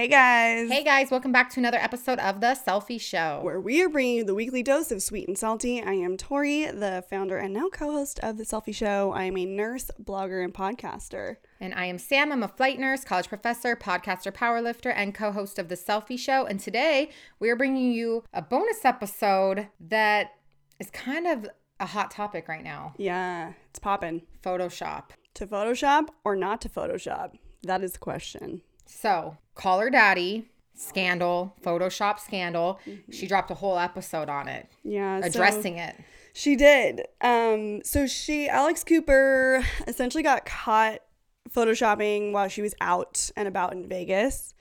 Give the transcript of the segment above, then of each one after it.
Hey guys. Hey guys, welcome back to another episode of The Cellfie Show. Where we are bringing you the weekly dose of sweet and salty. I am Tori, the founder and now co host of The Cellfie Show. I am a nurse, blogger, and podcaster. And I am Sam. I'm a flight nurse, college professor, podcaster, powerlifter, and co host of The Cellfie Show. And today we are bringing you a bonus episode that is kind of a hot topic right now Yeah, it's popping. Photoshop. To Photoshop or not to Photoshop? That is the question. So, Call Her Daddy scandal, Photoshop scandal. She dropped a whole episode on it, Yeah. so- addressing it. She did. Um, so she, Alex Cooper, essentially got caught photoshopping while she was out and about in Vegas.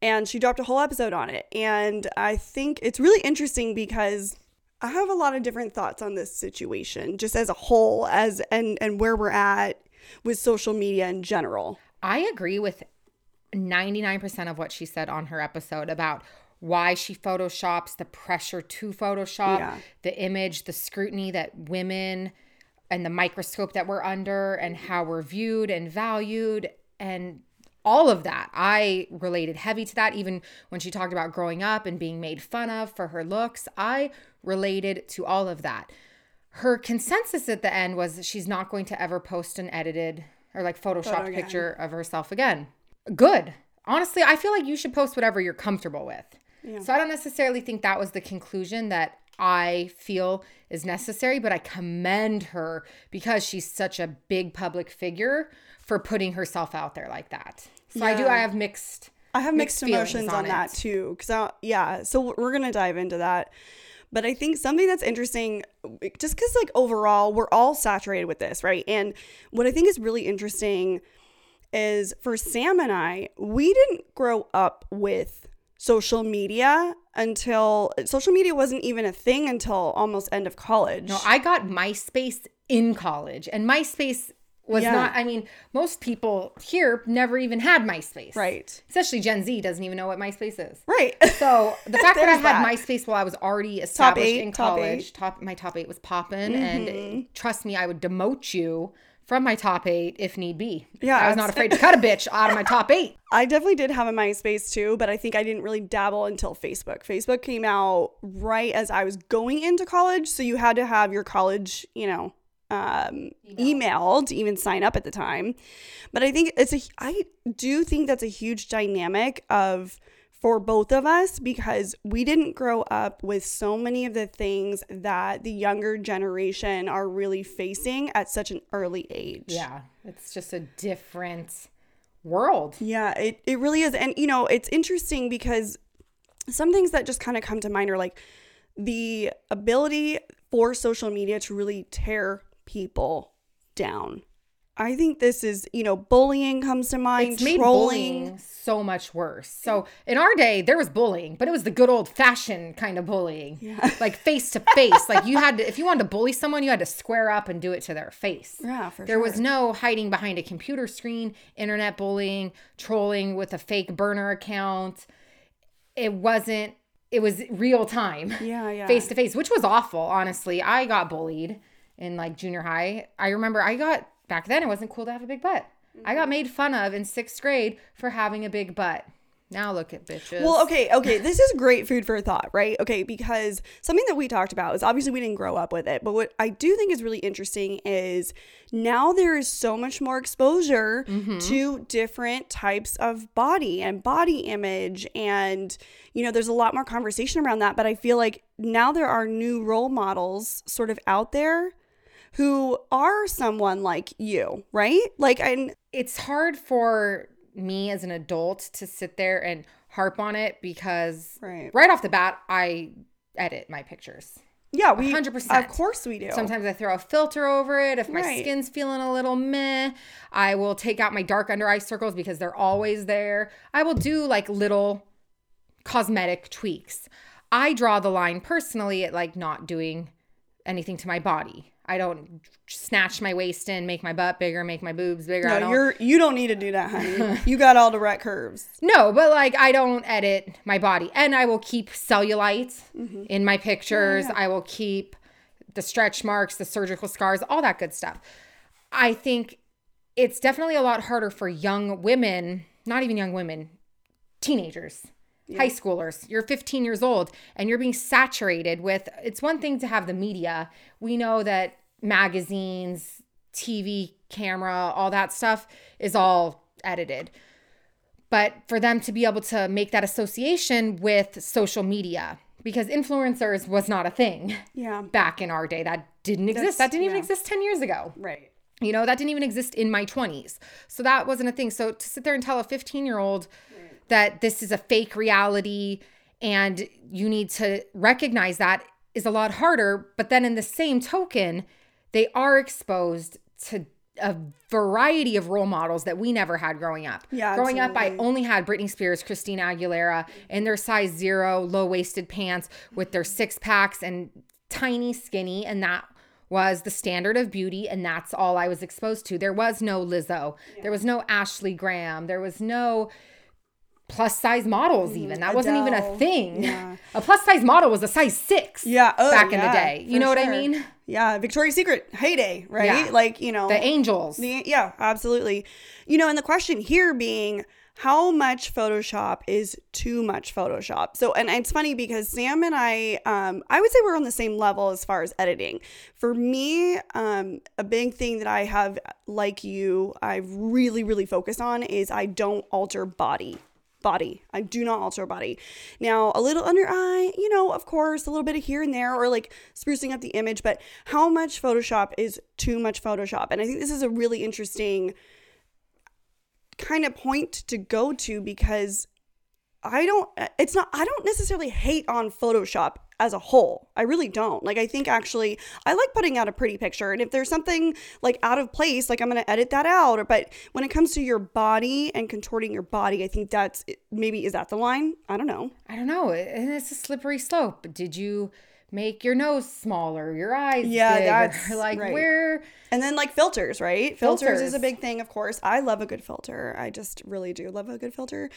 And she dropped a whole episode on it. And I think it's really interesting because I have a lot of different thoughts on this situation, just as a whole, as and and where we're at with social media in general. I agree with 99% of what she said on her episode about why she photoshops, the pressure to Photoshop, Yeah. the image, the scrutiny that women and the microscope that we're under and how we're viewed and valued and all of that. I related heavy to that even when she talked about growing up and being made fun of for her looks. I related to all of that. Her consensus at the end was that she's not going to ever post an edited or like photoshopped picture of herself again. Good. Honestly, I feel like you should post whatever you're comfortable with. So I don't necessarily think that was the conclusion that I feel is necessary, but I commend her because she's such a big public figure for putting herself out there like that. So I do I have mixed I have mixed, feelings emotions on, on that too. I, yeah, so we're gonna dive into that. But I think something that's interesting, just because like overall we're all saturated with this, right? And what I think is really interesting is for Sam and I, we didn't grow up with social media until social media wasn't even a thing until almost end of college. No, I got MySpace in college, and MySpace was Yeah. not. I mean, most people here never even had MySpace, right, Especially Gen Z doesn't even know what MySpace is. right. So the fact that I had that. MySpace while I was already established eight, in top college, eight. Mm-hmm. top my top eight was popping, and trust me, I would demote you from my top eight if need be. Yeah, I was not afraid to cut a bitch out of my top eight. I definitely did have a MySpace too, but I think I didn't really dabble until Facebook. Facebook came out right as I was going into college, so you had to have your college, you know, um, email to even sign up at the time. But I think it's a, I do think that's a huge dynamic of for both of us because we didn't grow up with so many of the things that the younger generation are really facing at such an early age. Yeah, it's just a different world. Yeah, it, it really is. And, you know, it's interesting because some things that just kind of come to mind are like the ability for social media to really tear people down. I think this is, you know, bullying comes to mind, It's made trolling. bullying so much worse. So in our day, there was bullying, but it was the good old fashioned kind of bullying, like face to face. Like you had to, if you wanted to bully someone, you had to square up and do it to their face. Yeah, for There sure. was no hiding behind a computer screen, internet bullying, trolling with a fake burner account. It wasn't, it was real time, Yeah, yeah. face to face, which was awful, honestly. I got bullied in like junior high. I remember I got, back then, it wasn't cool to have a big butt. I Mm-hmm. got made fun of in sixth grade for having a big butt. Now look at bitches. Well, okay, okay. This is great food for thought, right? Okay, because something that we talked about is obviously we didn't grow up with it, but what I do think is really interesting is now there is so much more exposure to different types of body and body image and you know, there's a lot more conversation around that, but I feel like now there are new role models sort of out there who are someone like you, right? Like and it's hard for me as an adult to sit there and harp on it because Right. right off the bat, I edit my pictures. yeah, we 100%. Of course we do. Sometimes I throw a filter over it. If my Right. skin's feeling a little meh, I will take out my dark under eye circles because they're always there. I will do like little cosmetic tweaks. I draw the line personally at like not doing anything to my body. I don't snatch my waist in, make my butt bigger, make my boobs bigger. I No, don't, you're you don't need to do that, honey. you got all the right curves. no, but like I don't edit my body, and I will keep cellulite mm-hmm. in my pictures. I will keep the stretch marks, the surgical scars, all that good stuff. I think it's definitely a lot harder for young women, not even young women, teenagers. High schoolers, you're 15 years old and you're being saturated with it's one thing to have the media. We know that magazines, TV, camera, all that stuff is all edited. But for them to be able to make that association with social media, because influencers was not a thing Yeah. back in our day. That didn't exist. That's- that didn't even yeah. exist 10 years ago. Right. You know, that didn't even exist in my 20s. So that wasn't a thing. So to sit there and tell a 15 year old that this is a fake reality and you need to recognize that is a lot harder. But then in the same token, they are exposed to a variety of role models that we never had growing up. Yeah, Growing up, I only had Britney Spears, Christina Aguilera in their size zero, low waisted pants with their six packs and tiny skinny. And that was the standard of beauty. And that's all I was exposed to. There was no Lizzo, there was no Ashley Graham, there was no plus size models even that wasn't even a thing Yeah. a plus size model was a size six Yeah. Oh, back in the day you know what i mean Yeah. Victoria's Secret heyday, right? Yeah. Like, you know, the angels the, yeah, absolutely. You know, and the question here being, how much Photoshop is too much Photoshop? So, and it's funny because Sam and I, um, I would say we're on the same level as far as editing. For me, um, a big thing that I have, like you, I really, really focus on is I don't alter body. Body. I do not alter body. Now, a little under eye, you know, of course, a little bit of here and there, or like sprucing up the image, but how much Photoshop is too much Photoshop? And I think this is a really interesting kind of point to go to because I don't uh, it's not I don't necessarily hate on Photoshop as a whole. I really don't. Like I think actually I like putting out a pretty picture and if there's something like out of place, like I'm going to edit that out. Or, but when it comes to your body and contorting your body, I think that's maybe is that the line? I don't know. i don't know and it's a slippery slope did you make your nose smaller your eyes Yeah, bigger? that's like right. where And then like filters, right? Filters. is a big thing, of course. I love a good filter. I just really do love a good filter.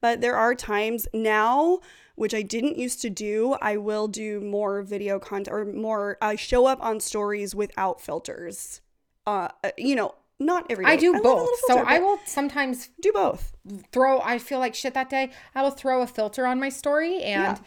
But there are times now, which I didn't used to do, I will do more video content or more I show up on stories without filters. Uh uh, you know, not every day. i do a both little so i will sometimes do both. throw i feel like shit that day i will throw a filter on my story and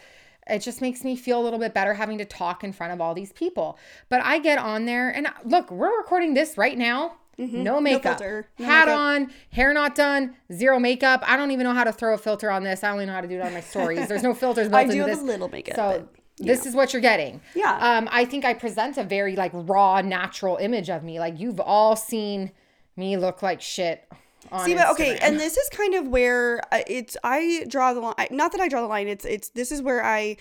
it just makes me feel a little bit better having to talk in front of all these people. But i get on there and look we're recording this right now. No makeup. filter, no hat makeup. on hair not done zero makeup. I don't even know how to throw a filter on this. I only know how to do it on my stories. There's no filters built I do into have this. a little makeup. so but, this is what you're getting. Yeah. um i think i present a very like raw natural image of me. Like you've all seen me look like shit on See, but okay, and this is kind of where uh, it's I draw the line. Not that I draw the line. It's it's this is where I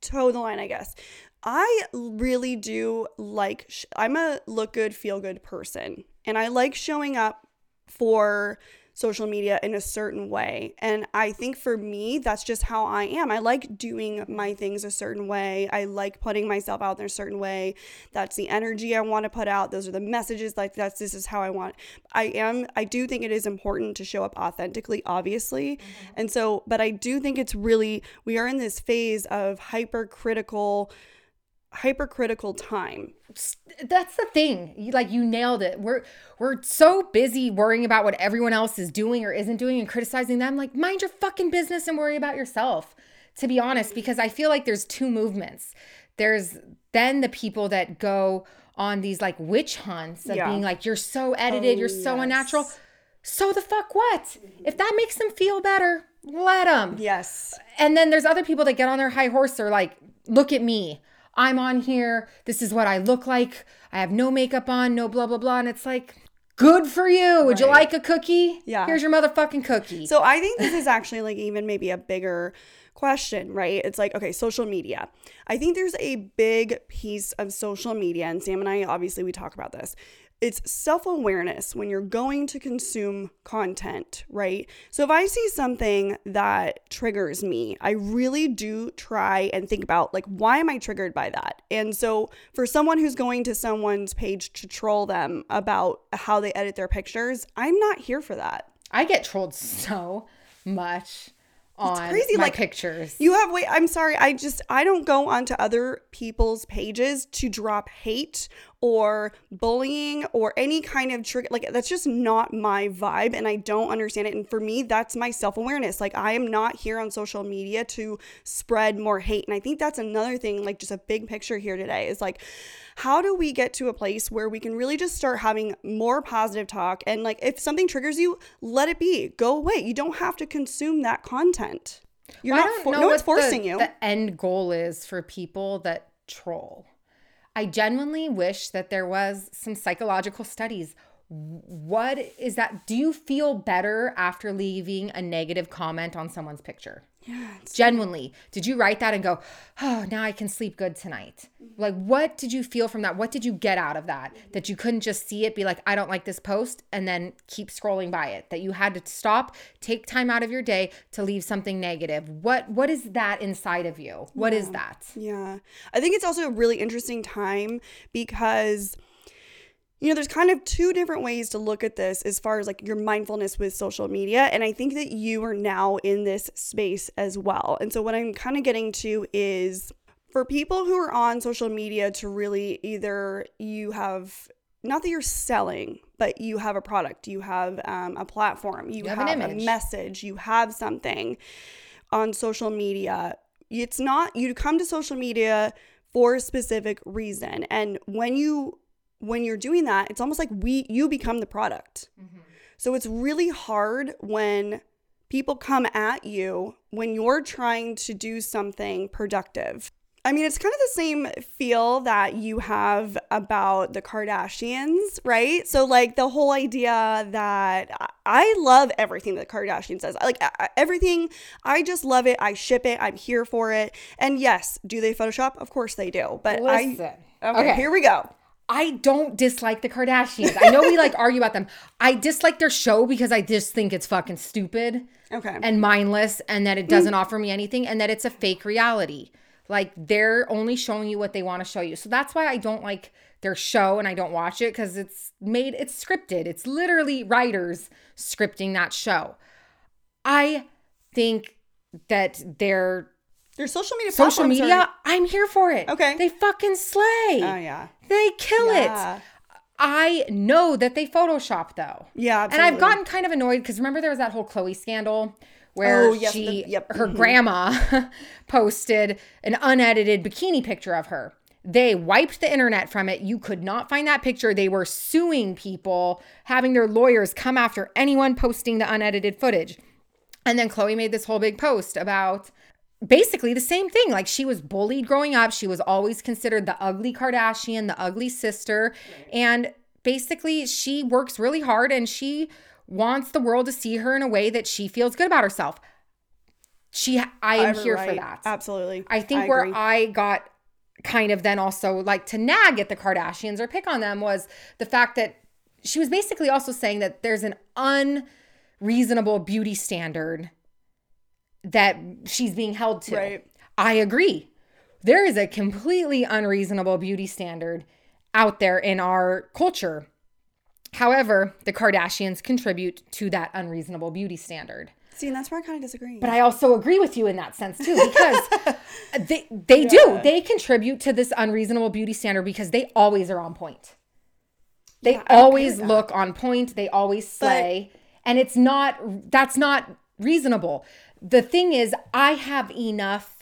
toe the line, I guess. I really do like. Sh- I'm a look good, feel good person, and I like showing up for social media in a certain way. And I think for me, that's just how I am. I like doing my things a certain way. I like putting myself out there a certain way. That's the energy I want to put out. Those are the messages like that's this is how I want. I am I do think it is important to show up authentically, obviously. Mm-hmm. And so, but I do think it's really we are in this phase of hypercritical hypercritical time. that's the thing you like you nailed it we're we're so busy worrying about what everyone else is doing or isn't doing and criticizing them like mind your fucking business and worry about yourself to be honest because i feel like there's two movements there's then the people that go on these like witch hunts of Yeah. being like you're so edited Oh, you're so oh, yes. unnatural so the fuck what if that makes them feel better let them Yes. and then there's other people that get on their high horse or like, look at me. I'm on here. This is what I look like. I have no makeup on, no blah, blah, blah. And it's like, good for you. Would you like a cookie? Yeah. Here's your motherfucking cookie. So I think this is actually like even maybe a bigger question, right? It's like, okay, social media. I think there's a big piece of social media, and Sam and I obviously we talk about this. It's self awareness when you're going to consume content, right? So if I see something that triggers me, I really do try and think about, like, why am I triggered by that? And so for someone who's going to someone's page to troll them about how they edit their pictures, I'm not here for that. I get trolled so much on crazy, my like, pictures. You have wait, I'm sorry. I just I don't go onto other people's pages to drop hate or bullying or any kind of trigger. Like, that's just not my vibe. And I don't understand it. And for me, that's my self awareness. Like, I am not here on social media to spread more hate. And I think that's another thing, like, just a big picture here today is like, how do we get to a place where we can really just start having more positive talk and like if something triggers you let it be go away you don't have to consume that content you're Well, not for- no one's what the- forcing you The end goal is for people that troll. I genuinely wish that there was some psychological studies. What is that? Do you feel better after leaving a negative comment on someone's picture? Yeah Genuinely, did you write that and go, "Oh, now I can sleep good tonight"? Mm-hmm. Like, what did you feel from that? What did you get out of that? Mm-hmm. That you couldn't just see it, be like, "I don't like this post," and then keep scrolling by it. That you had to stop, take time out of your day to leave something negative. What What is that inside of you? What is that? yeah i think it's also a really interesting time because you know there's kind of two different ways to look at this as far as like your mindfulness with social media and i think that you are now in this space as well. And so what i'm kind of getting to is for people who are on social media to really either you have not that you're selling but you have a product you have um, a platform you, You have have, a message you have something on social media it's not you come to social media for a specific reason. And when you when you're doing that it's almost like we you become the product mm-hmm. so it's really hard when people come at you when you're trying to do something productive I mean, it's kind of the same feel that you have about the Kardashians, right? So, like, the whole idea that I- love everything that the Kardashian says. Like, everything, I just love it. I ship it. I'm here for it. And yes, do they Photoshop? Of course they do. But Listen. I. Okay, Okay. here we go. I don't dislike the Kardashians. I know we like argue about them. I dislike their show because I just think it's fucking stupid. Okay. and mindless and that it hmm. doesn't offer me anything and that it's a fake reality. Like they're only showing you what they want to show you. So that's why I don't like their show and I don't watch it cuz it's made it's scripted. It's literally writers scripting that show. I think that their social media social media, are- I'm here for it. Okay. They fucking slay. Oh, yeah. They kill Yeah. it. I know that they Photoshop though. Yeah, And I've gotten kind of annoyed because remember there was that whole Khloé scandal where Oh, yes, she the- yep, her mhm. grandma posted an unedited bikini picture of her. They wiped the internet from it. You could not find that picture. They were suing people, having their lawyers come after anyone posting the unedited footage. And then Khloé made this whole big post about basically the same thing. Like she was bullied growing up. She was always considered the ugly Kardashian, the ugly sister. And basically, she works really hard and she wants the world to see her in a way that she feels good about herself. She, I am here for that. Absolutely. I think where agree. I got kind of then also like to nag at the Kardashians or pick on them was the fact that she was basically also saying that there's an unreasonable beauty standard that she's being held to. Right. I agree. There is a completely unreasonable beauty standard out there in our culture. However, the Kardashians contribute to that unreasonable beauty standard. See, and that's where I kind of disagree. But I also agree with you in that sense too, because they they do they contribute to this unreasonable beauty standard because they always are on point. They Yeah, always look on point. They always slay, and it's not that's not reasonable. The thing is, I have enough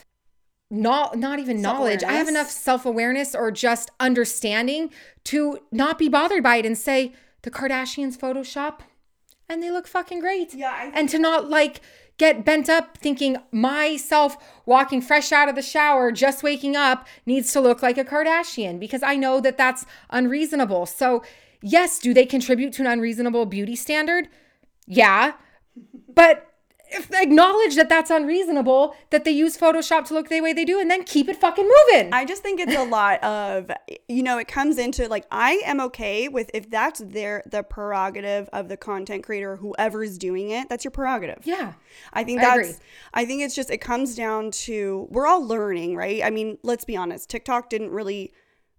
not not even knowledge. I have enough self awareness or just understanding to not be bothered by it and say the Kardashians Photoshop, and they look fucking great. Yeah, I and to not like get bent up thinking myself walking fresh out of the shower just waking up needs to look like a kardashian because i know that that's unreasonable. So yes do they contribute to an unreasonable beauty standard? Yeah. But acknowledge that that's unreasonable that they use photoshop to look the way they do and then keep it fucking moving I just think it's a lot of you know it comes into like I am okay with if that's their the prerogative of the content creator or whoever is doing it that's your prerogative. yeah I think I that's agree. I think it's just it comes down to we're all learning, right? I mean, let's be honest. TikTok didn't really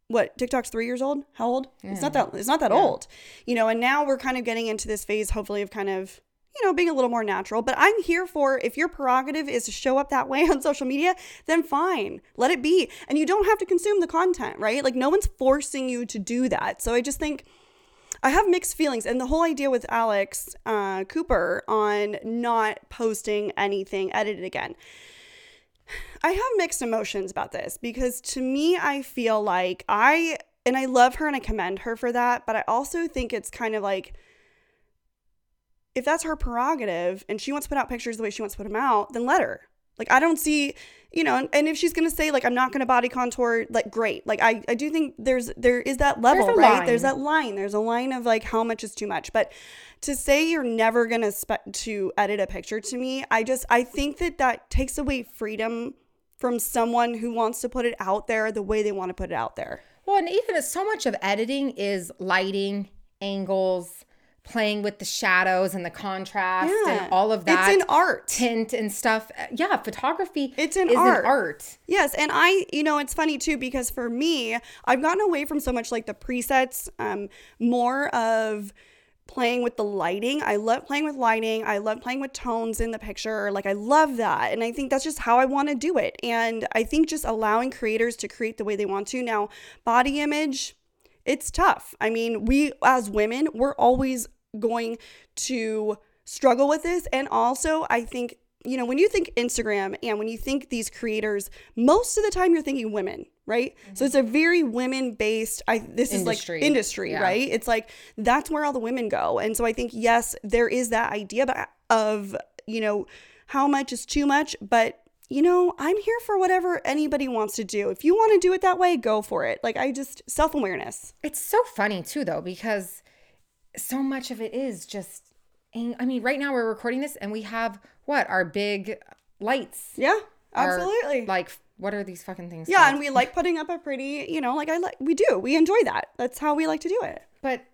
what TikTok's 3 years old? How old? It's not that it's not that old. You know, and now we're kind of getting into this phase hopefully of kind of you know, being a little more natural. But I'm here for if your prerogative is to show up that way on social media, then fine, let it be. And you don't have to consume the content, right? Like, no one's forcing you to do that. So I just think. I have mixed feelings, and the whole idea with Alex uh, Cooper on not posting anything edited again. I have mixed emotions about this because to me, I feel like I, and I love her and I commend her for that, but I also think it's kind of like, if that's her prerogative and she wants to put out pictures the way she wants to put them out, then let her. Like, I don't see, you know, and, and if she's gonna say like I'm not gonna body contour, like great. Like I, I do think there's there is that level, There's right? line. There's that line. There's a line of like how much is too much. But to say you're never gonna spe- to edit a picture to me, I just I think that that takes away freedom from someone who wants to put it out there the way they want to put it out there. Well, and even so much of editing is lighting, angles, playing with the shadows and the contrast and all of that. It's an art. Tint and stuff. Yeah, photography It's an is art. an art. Yes, and I, you know, it's funny too because for me, I've gotten away from so much like the presets, um, more of playing with the lighting. I love playing with lighting. I love playing with tones in the picture. Like I love that. And I think that's just how I want to do it. And I think just allowing creators to create the way they want to. Now, body image, it's tough. I mean, we as women, we're always going to struggle with this. And also, I think, you know, when you think Instagram and when you think these creators, most of the time you're thinking women, right? So it's a very women based I this Industry. is like industry, Yeah. right? It's like that's where all the women go. And so I think yes, there is that idea of, you know, how much is too much, but you know, I'm here for whatever anybody wants to do. If you want to do it that way, go for it. Like I just self awareness. It's so funny too, though, because so much of it is just. I mean, right now we're recording this, and we have what our big lights. Yeah, our, absolutely. like, what are these fucking things? yeah, called? and we like putting up a pretty, you know, like I like we do. We enjoy that. That's how we like to do it. but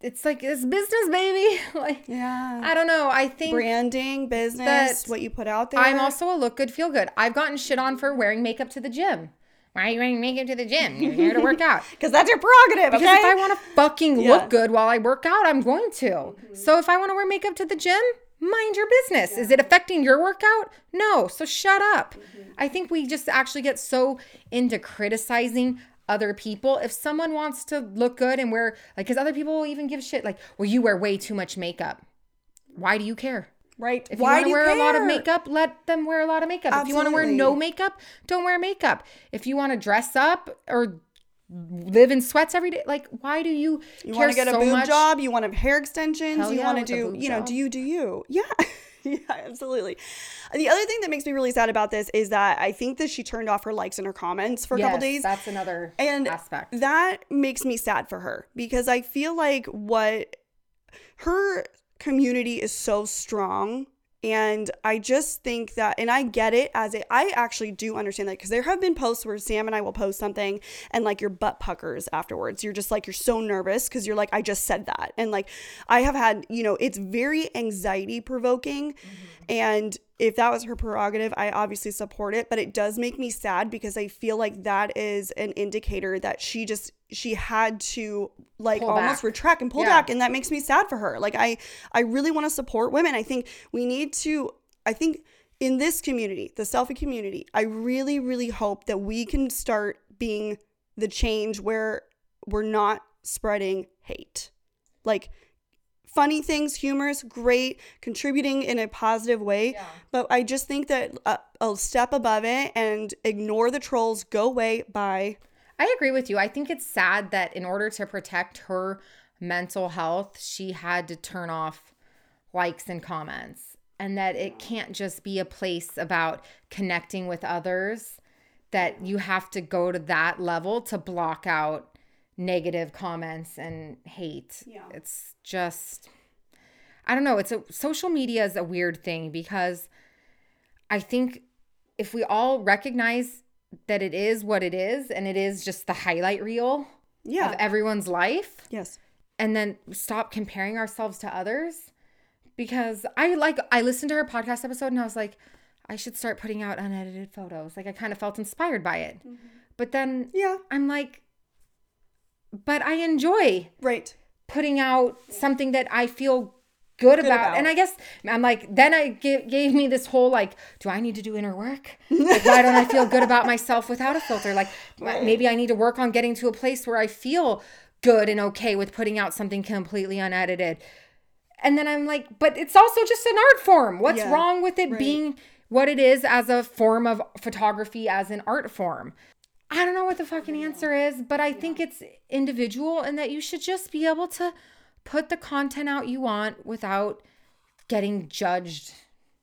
it's like it's business, baby. like, Yeah. I don't know. I think Branding, business, what you put out there. I'm also a look good, feel good. I've gotten shit on for wearing makeup to the gym. Why are you wearing makeup to the gym? You're here to work out. because that's your prerogative. Because okay? if I want to fucking Yeah. look good while I work out, I'm going to. So if I want to wear makeup to the gym, mind your business. Is it affecting your workout? No. So shut up. I think we just actually get so into criticizing other people. If someone wants to look good and wear, like, because other people will even give shit, like, well, you wear way too much makeup. Why do you care? Right. If Why you want to wear a lot of care? makeup, let them wear a lot of makeup. If you want to wear no Absolutely. makeup, don't wear makeup. If you want to dress up or live in sweats every day, like why do you, You care want to get a so boob much? job. You want to have hair extensions. Hell you yeah, want to a do, you know, job. do you do you? Yeah. yeah, absolutely. The other thing that makes me really sad about this is that I think that she turned off her likes and her comments for a couple days. That's another and aspect. that makes me sad for her because I feel like what her community is so strong. And I just think that, and I get it as a, I actually do understand that because there have been posts where Sam and I will post something and like your butt puckers afterwards. You're just like, you're so nervous because you're like, I just said that. And like, I have had, you know, it's very anxiety provoking. Mm-hmm. And if that was her prerogative, I obviously support it, but it does make me sad because I feel like that is an indicator that she just she had to like Pull almost back. retract and pull Yeah. back and that makes me sad for her. Like I I really want to support women. I think we need to I think in this community, the Cellfie community, I really really hope that we can start being the change where we're not spreading hate. Like funny things, humorous, great, contributing in a positive way. But I just think that a, a step above it and ignore the trolls, go away, bye. I agree with you. I think it's sad that in order to protect her mental health, she had to turn off likes and comments, and that it can't just be a place about connecting with others, that you have to go to that level to block out negative comments and hate. Yeah. It's just I don't know, it's a social media is a weird thing because I think if we all recognize that it is what it is and it is just the highlight reel Yeah. of everyone's life yes. and then stop comparing ourselves to others because I like I listened to her podcast episode and I was like I should start putting out unedited photos like I kind of felt inspired by it mm-hmm. but then Yeah. I'm like but I enjoy Right. putting out something that I feel good, about. about. And I guess I'm like, then I gave, gave me this whole like, do I need to do inner work? Like, why don't I feel good about myself without a filter? Like, maybe I need to work on getting to a place where I feel good and okay with putting out something completely unedited. And then I'm like, but it's also just an art form. What's Yeah, wrong with it right. being what it is as a form of photography, as an art form? I don't know what the fucking answer is, but I think it's individual and that you should just be able to put the content out you want without getting judged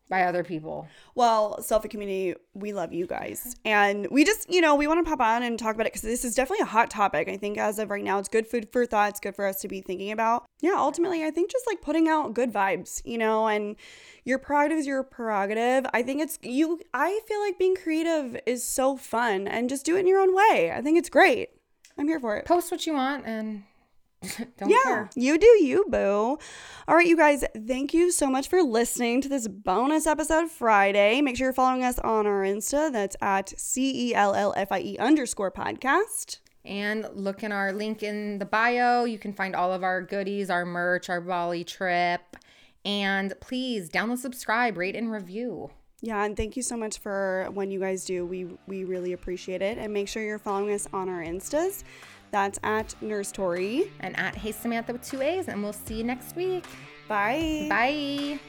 by other people. Well, Cellfie community, we love you guys. And we just, you know, we want to pop on and talk about it because this is definitely a hot topic. I think as of right now, it's good food for thought. It's good for us to be thinking about. Yeah, ultimately, I think just like putting out good vibes, you know, and your prerogative is your prerogative. I think it's you, I feel like being creative is so fun and just do it in your own way. I think it's great. I'm here for it. Post what you want and don't Yeah, care. you do you, boo. All right, you guys, thank you so much for listening to this bonus episode Friday. Make sure you're following us on our Insta. That's at C E L L F I E underscore podcast. And look in our link in the bio. You can find all of our goodies, our merch, our Bali trip. And please download, subscribe, rate, and review. Yeah, and thank you so much for when you guys do. We we really appreciate it. And make sure you're following us on our Instas. That's at Nurse Tori. And at Hey Samantha with two A's. And we'll see you next week. Bye. Bye.